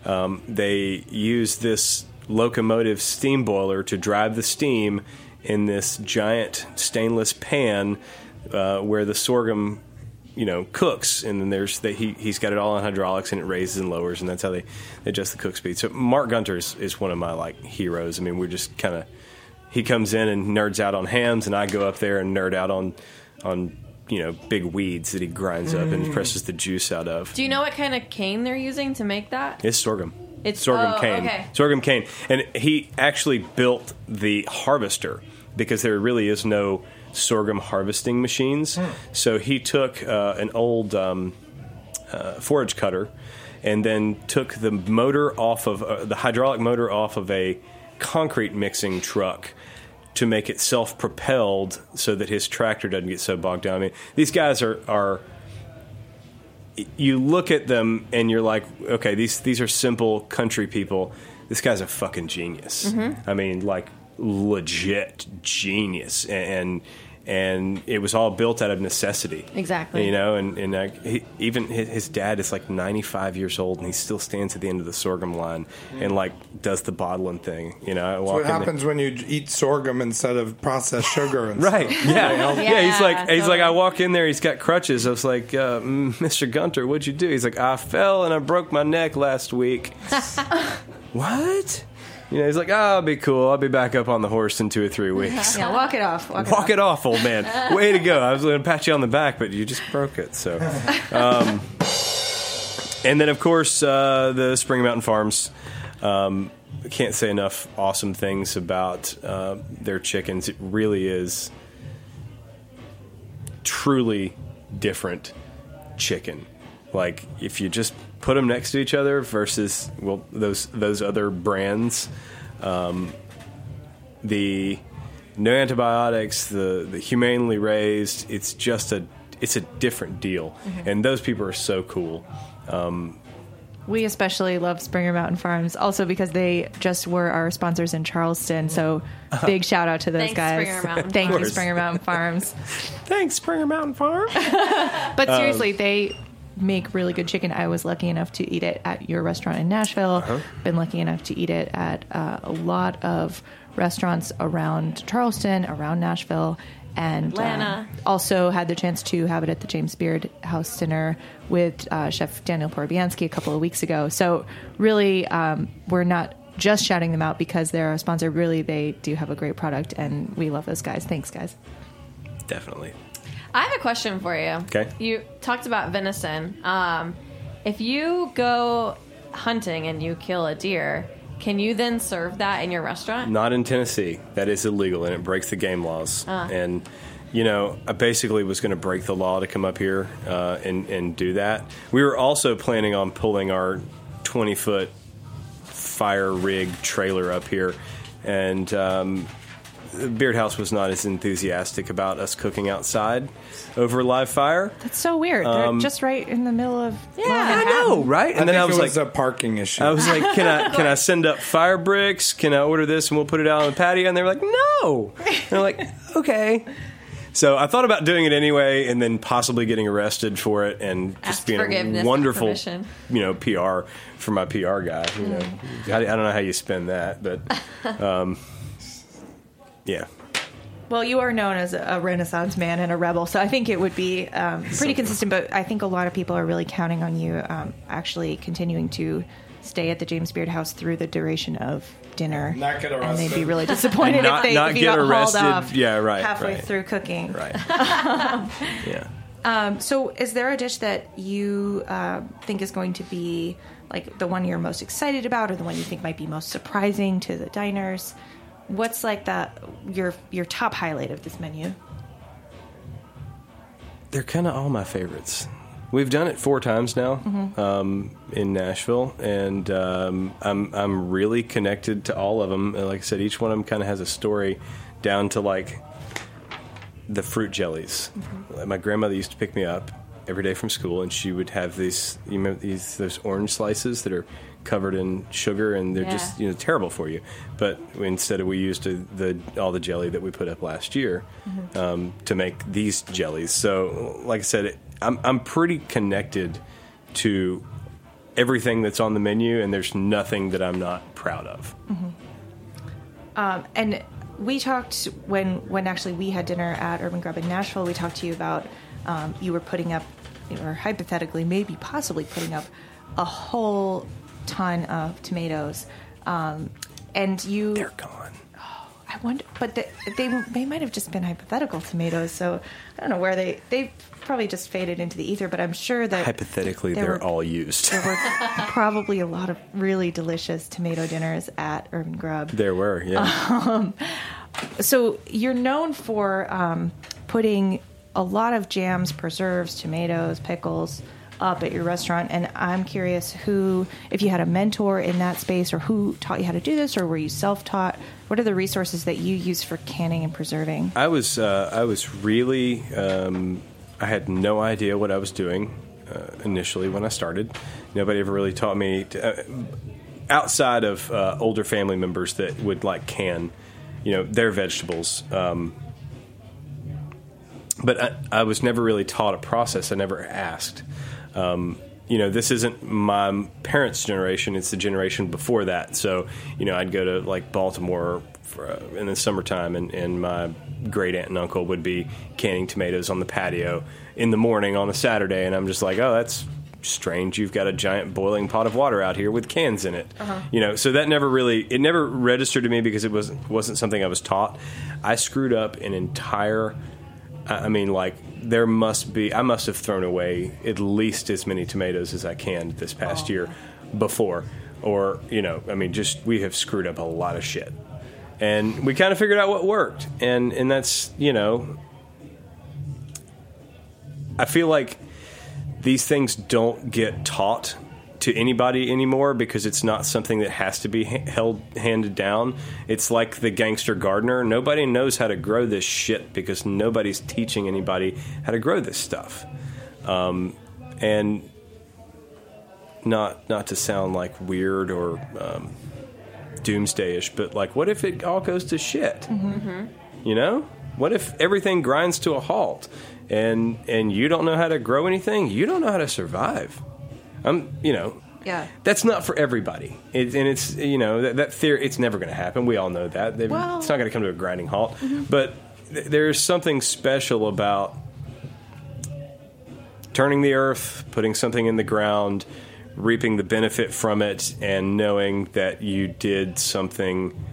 Um, they use this locomotive steam boiler to drive the steam in this giant stainless pan uh, where the sorghum, you know, cooks. And then there's the, he he's got it all on hydraulics and it raises and lowers, and that's how they adjust the cook speed. So Mark Guenther is, is one of my like heroes. I mean, we're just kind of he comes in and nerds out on hams, and I go up there and nerd out on on you know big weeds that he grinds up and presses the juice out of. Do you know what kind of cane they're using to make that? It's sorghum. It's- sorghum oh, cane. okay. Sorghum cane. And he actually built the harvester because there really is no sorghum harvesting machines. So he took uh, an old um, uh, forage cutter and then took the motor off of uh, the hydraulic motor off of a concrete mixing truck to make it self-propelled so that his tractor doesn't get so bogged down. I mean, these guys are are you look at them and you're like, okay, these these are simple country people. This guy's a fucking genius. Mm-hmm. I mean, like legit genius, and and it was all built out of necessity. Exactly. You know, and and uh, he, even his, his dad is like 95 years old, and he still stands at the end of the sorghum line and like does the bottling thing. You know, I That's what in there- happens when you eat sorghum instead of processed sugar and Right. stuff. Yeah. yeah. He's like, Yeah, he's like, I walk in there. He's got crutches. I was like, uh, mm, Mr. Guenther, what'd you do? He's like, I fell and I broke my neck last week. what? You know, he's like, oh, I'll be cool. I'll be back up on the horse in two or three weeks. Yeah, walk it off. Walk, Walk it off, old man. Way to go. I was going to pat you on the back, but you just broke it. So, um, and then of course uh, the Springer Mountain Farms. Um, I can't say enough awesome things about uh, their chickens. It really is truly different chicken. Like if you just put them next to each other versus well those those other brands, um, the no antibiotics, the the humanely raised. It's just a it's a different deal, and those people are so cool. Um, We especially love Springer Mountain Farms, also because they just were our sponsors in Charleston. So big shout out to those Thanks, guys. Springer Mountain Thank you, Springer Mountain Farms. Thanks, Springer Mountain Farm. But seriously, they make really good chicken. I was lucky enough to eat it at your restaurant in Nashville. Been lucky enough to eat it at uh, a lot of restaurants around Charleston, around Nashville, and uh, Atlanta. also had the chance to have it at the James Beard House dinner with uh, Chef Daniel Porobianski a couple of weeks ago. So really, um, we're not just shouting them out because they're a sponsor. Really, they do have a great product, and we love those guys. Thanks, guys. Definitely. I have a question for you. Okay. You talked about venison. Um, if you go hunting and you kill a deer, can you then serve that in your restaurant? Not in Tennessee. That is illegal and it breaks the game laws. And, you know, I basically was going to break the law to come up here uh, and, and do that. We were also planning on pulling our 20 foot fire rig trailer up here. And um, Beard House was not as enthusiastic about us cooking outside over a live fire. That's so weird. They're just right in the middle of Yeah, I know, right? I And then think I was it like, was a parking issue. I was like, can I can I send up fire bricks? Can I order this and we'll put it out on the patio? And they were like, no. And I'm like, okay. So I thought about doing it anyway, and then possibly getting arrested for it, and just Ask being a wonderful, you know, PR for my PR guy. You know, I, I don't know how you spend that, but um, yeah. Well, you are known as a Renaissance man and a rebel, so I think it would be um, pretty consistent. But I think a lot of people are really counting on you um, actually continuing to stay at the James Beard House through the duration of dinner. Not get And they'd be really disappointed not- if they not if you get got arrested. hauled off Yeah, right, halfway right. through cooking. Right. yeah. Um, so, is there a dish that you uh, think is going to be like the one you're most excited about, or the one you think might be most surprising to the diners? What's like that your your top highlight of this menu? They're kind of all my favorites. We've done it four times now Mm-hmm. um, in Nashville, and um, I'm I'm really connected to all of them. And like I said, each one of them kind of has a story, down to like the fruit jellies. Mm-hmm. My grandmother used to pick me up every day from school, and she would have these you remember these those orange slices that are covered in sugar, and they're just you know terrible for you. But instead, we used the all the jelly that we put up last year um, to make these jellies. So, like I said, I'm I'm pretty connected to everything that's on the menu, and there's nothing that I'm not proud of. Um, and we talked when when actually we had dinner at Urban Grub in Nashville. We talked to you about um, you were putting up, or hypothetically, maybe possibly putting up a whole ton of tomatoes, um, and you. They're gone. Oh, I wonder, but they, they they might have just been hypothetical tomatoes. So I don't know where they they probably just faded into the ether. But I'm sure that Hypothetically, they're were- all used. there were probably a lot of really delicious tomato dinners at Urban Grub. there were, yeah. So you're known for um, putting a lot of jams, preserves, tomatoes, pickles up at your restaurant, and I'm curious who, if you had a mentor in that space, or who taught you how to do this, or were you self-taught? What are the resources that you use for canning and preserving? I was uh, I was really um, I had no idea what I was doing uh, initially when I started. Nobody ever really taught me to, uh, outside of uh, older family members that would like can, you know, their vegetables. Um, but I, I was never really taught a process. I never asked. Um, you know, this isn't my parents' generation; it's the generation before that. So, you know, I'd go to like Baltimore for, uh, in the summertime, and, and my great aunt and uncle would be canning tomatoes on the patio in the morning on a Saturday, and I'm just like, oh, that's strange. You've got a giant boiling pot of water out here with cans in it. You know, so that never really it never registered to me because it was wasn't something I was taught. I screwed up an entire I mean, like there must be. I must have thrown away at least as many tomatoes as I can this past oh. year before, or you know, I mean, just we have screwed up a lot of shit, and we kind of figured out what worked, and and that's you know, I feel like these things don't get taught to anybody anymore because it's not something that has to be held handed down. It's like the gangster gardener. Nobody knows how to grow this shit because nobody's teaching anybody how to grow this stuff. Um, and not not to sound like weird or um, doomsdayish, but like, what if it all goes to shit? You know, what if everything grinds to a halt, and and you don't know how to grow anything? You don't know how to survive. I'm, you know, Yeah. that's not for everybody. It, and it's you know that, that theory. It's never going to happen. We all know that. They- Well- it's not going to come to a grinding halt. But th- there's something special about turning the earth, putting something in the ground, reaping the benefit from it, and knowing that you did something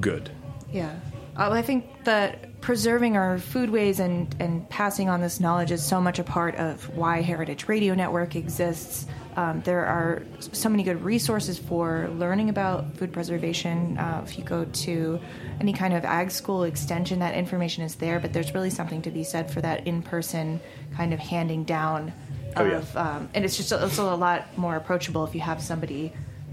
good. Yeah. Uh, I think that preserving our foodways and, and passing on this knowledge is so much a part of why Heritage Radio Network exists. Um, there are so many good resources for learning about food preservation. Uh, if you go to any kind of ag school extension, that information is there, but there's really something to be said for that in person kind of handing down Oh, yeah. um, and it's just it's a lot more approachable if you have somebody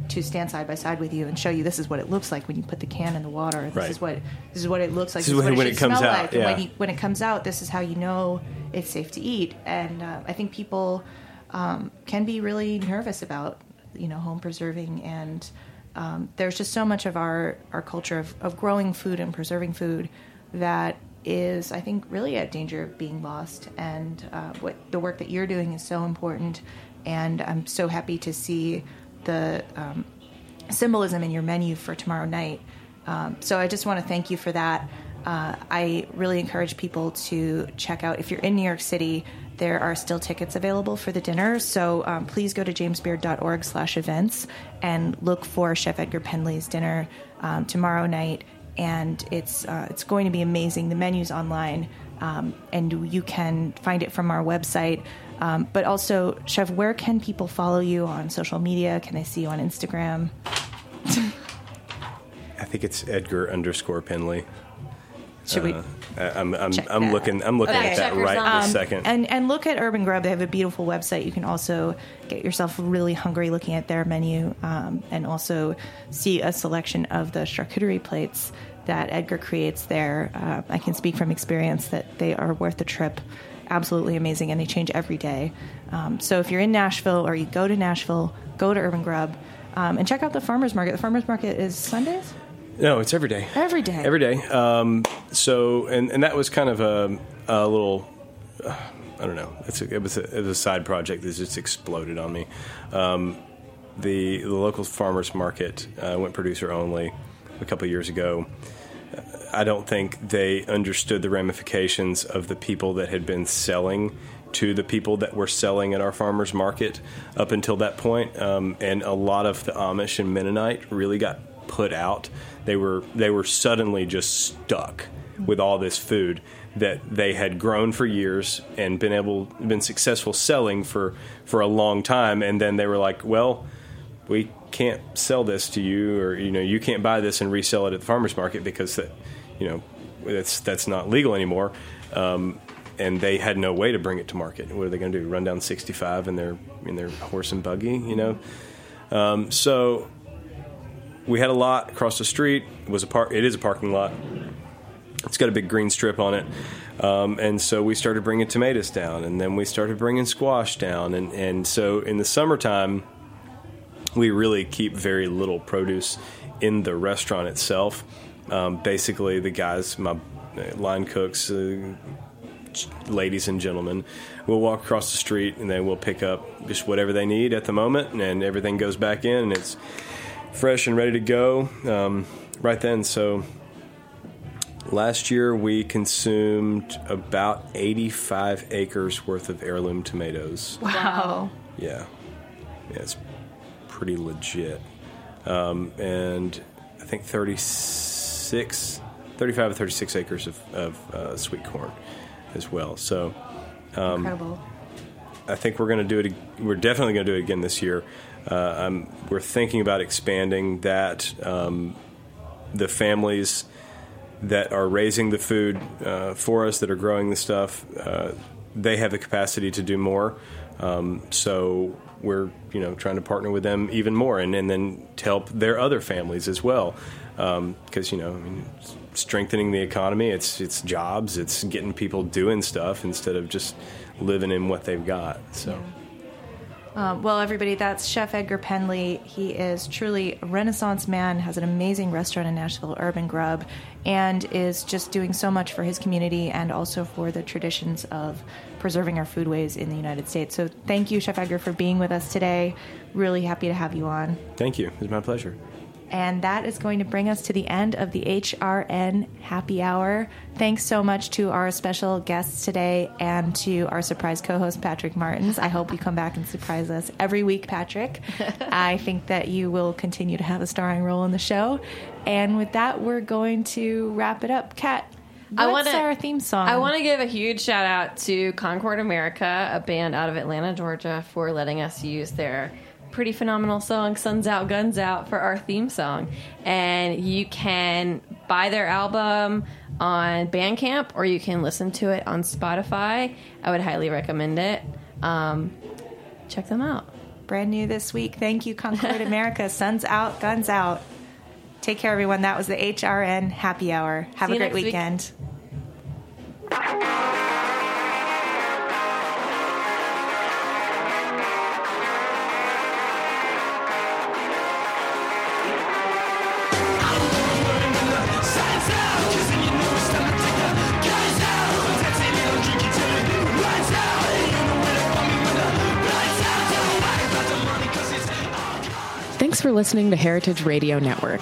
to stand side by side with you and show you this is what it looks like when you put the can in the water. This Right. is what this is what it looks like. This is when- what when should it comes smell out, Like. And when, you, when it comes out, this is how you know it's safe to eat. And uh, I think people um, can be really nervous about you know home preserving and. Um, there's just so much of our, our culture of, of growing food and preserving food that is, I think, really at danger of being lost. And uh, what the work that you're doing is so important. And I'm so happy to see the um, symbolism in your menu for tomorrow night. Um, so I just want to thank you for that. Uh, I really encourage people to check out if you're in New York City. There are still tickets available for the dinner, so um, please go to jamesbeard.org/events and look for Chef Edgar Pendley's dinner um, tomorrow night. And it's uh, it's going to be amazing. The menu's online, um, and you can find it from our website. Um, but also, Chef, where can people follow you on social media? Can they see you on Instagram? I think it's Edgar underscore Pendley. Should we? Uh, I'm I'm, check I'm that looking I'm looking Okay. at that right Um, this second. And and look at Urban Grub. They have a beautiful website. You can also get yourself really hungry looking at their menu, um, and also see a selection of the charcuterie plates that Edgar creates there. Uh, I can speak from experience that they are worth the trip. Absolutely amazing, and they change every day. Um, so if you're in Nashville or you go to Nashville, go to Urban Grub. Um, and check out the farmers market. The farmers market is Sundays. no, it's every day. Every day. Every day. Um, so, and, and that was kind of a, a little, uh, I don't know. It's a, it, was a, it was a side project that just exploded on me. Um, the, the local farmers market uh, went producer only a couple of years ago. I don't think they understood the ramifications of the people that had been selling to the people that were selling at our farmers market up until that point. Um, and a lot of the Amish and Mennonite really got put out. They were they were suddenly just stuck with all this food that they had grown for years and been able been successful selling for for a long time and then they were like well we can't sell this to you or you know you can't buy this and resell it at the farmers market because that you know that's that's not legal anymore um, and they had no way to bring it to market. What are they going to do run down 65 in their in their horse and buggy you know? Um, so we had a lot across the street. It was a park it is a parking lot. It's got a big green strip on it. Um, and so we started bringing tomatoes down and then we started bringing squash down and, and so in the summertime we really keep very little produce in the restaurant itself. Um, basically, the guys, my line cooks, uh, ladies and gentlemen, will walk across the street and they will pick up just whatever they need at the moment, and everything goes back in and it's fresh and ready to go um, right then. So last year we consumed about 85 acres worth of heirloom tomatoes. Wow. Yeah. Yeah, it's pretty legit. Um, and I think 36, 35 or 36 acres of, of uh, sweet corn as well. So um, Incredible. I think we're going to do it. We're definitely going to do it again this year. Uh, I'm, we're thinking about expanding that. Um, the families that are raising the food uh, for us, that are growing the stuff, uh, they have the capacity to do more. Um, so we're you know trying to partner with them even more, and, and then to help their other families as well. Because you know, I mean, strengthening the economy, it's it's jobs, it's getting people doing stuff instead of just living in what they've got. So. Um, well, everybody, that's Chef Edgar Pendley. He is truly a renaissance man, has an amazing restaurant in Nashville, Urban Grub, and is just doing so much for his community and also for the traditions of preserving our foodways in the United States. So thank you, Chef Edgar, for being with us today. Really happy to have you on. Thank you. It's my pleasure. And that is going to bring us to the end of the HRN Happy Hour. Thanks so much to our special guests today and to our surprise co host, Patrick Martins. I hope you come back and surprise us every week, Patrick. I think that you will continue to have a starring role in the show. And with that, we're going to wrap it up. Kat, what's I wanna- our theme song? I want to give a huge shout out to Concord America, a band out of Atlanta, Georgia, for letting us use their pretty phenomenal song "Suns Out, Guns Out" for our theme song. And you can buy their album on Bandcamp, or you can listen to it on Spotify. I would highly recommend it. Um, check them out. Brand new this week. Thank you, Concord America. Suns out, guns out. Take care, everyone. That was the HRN Happy Hour. Have See a great weekend. Week. Thanks for listening to Heritage Radio Network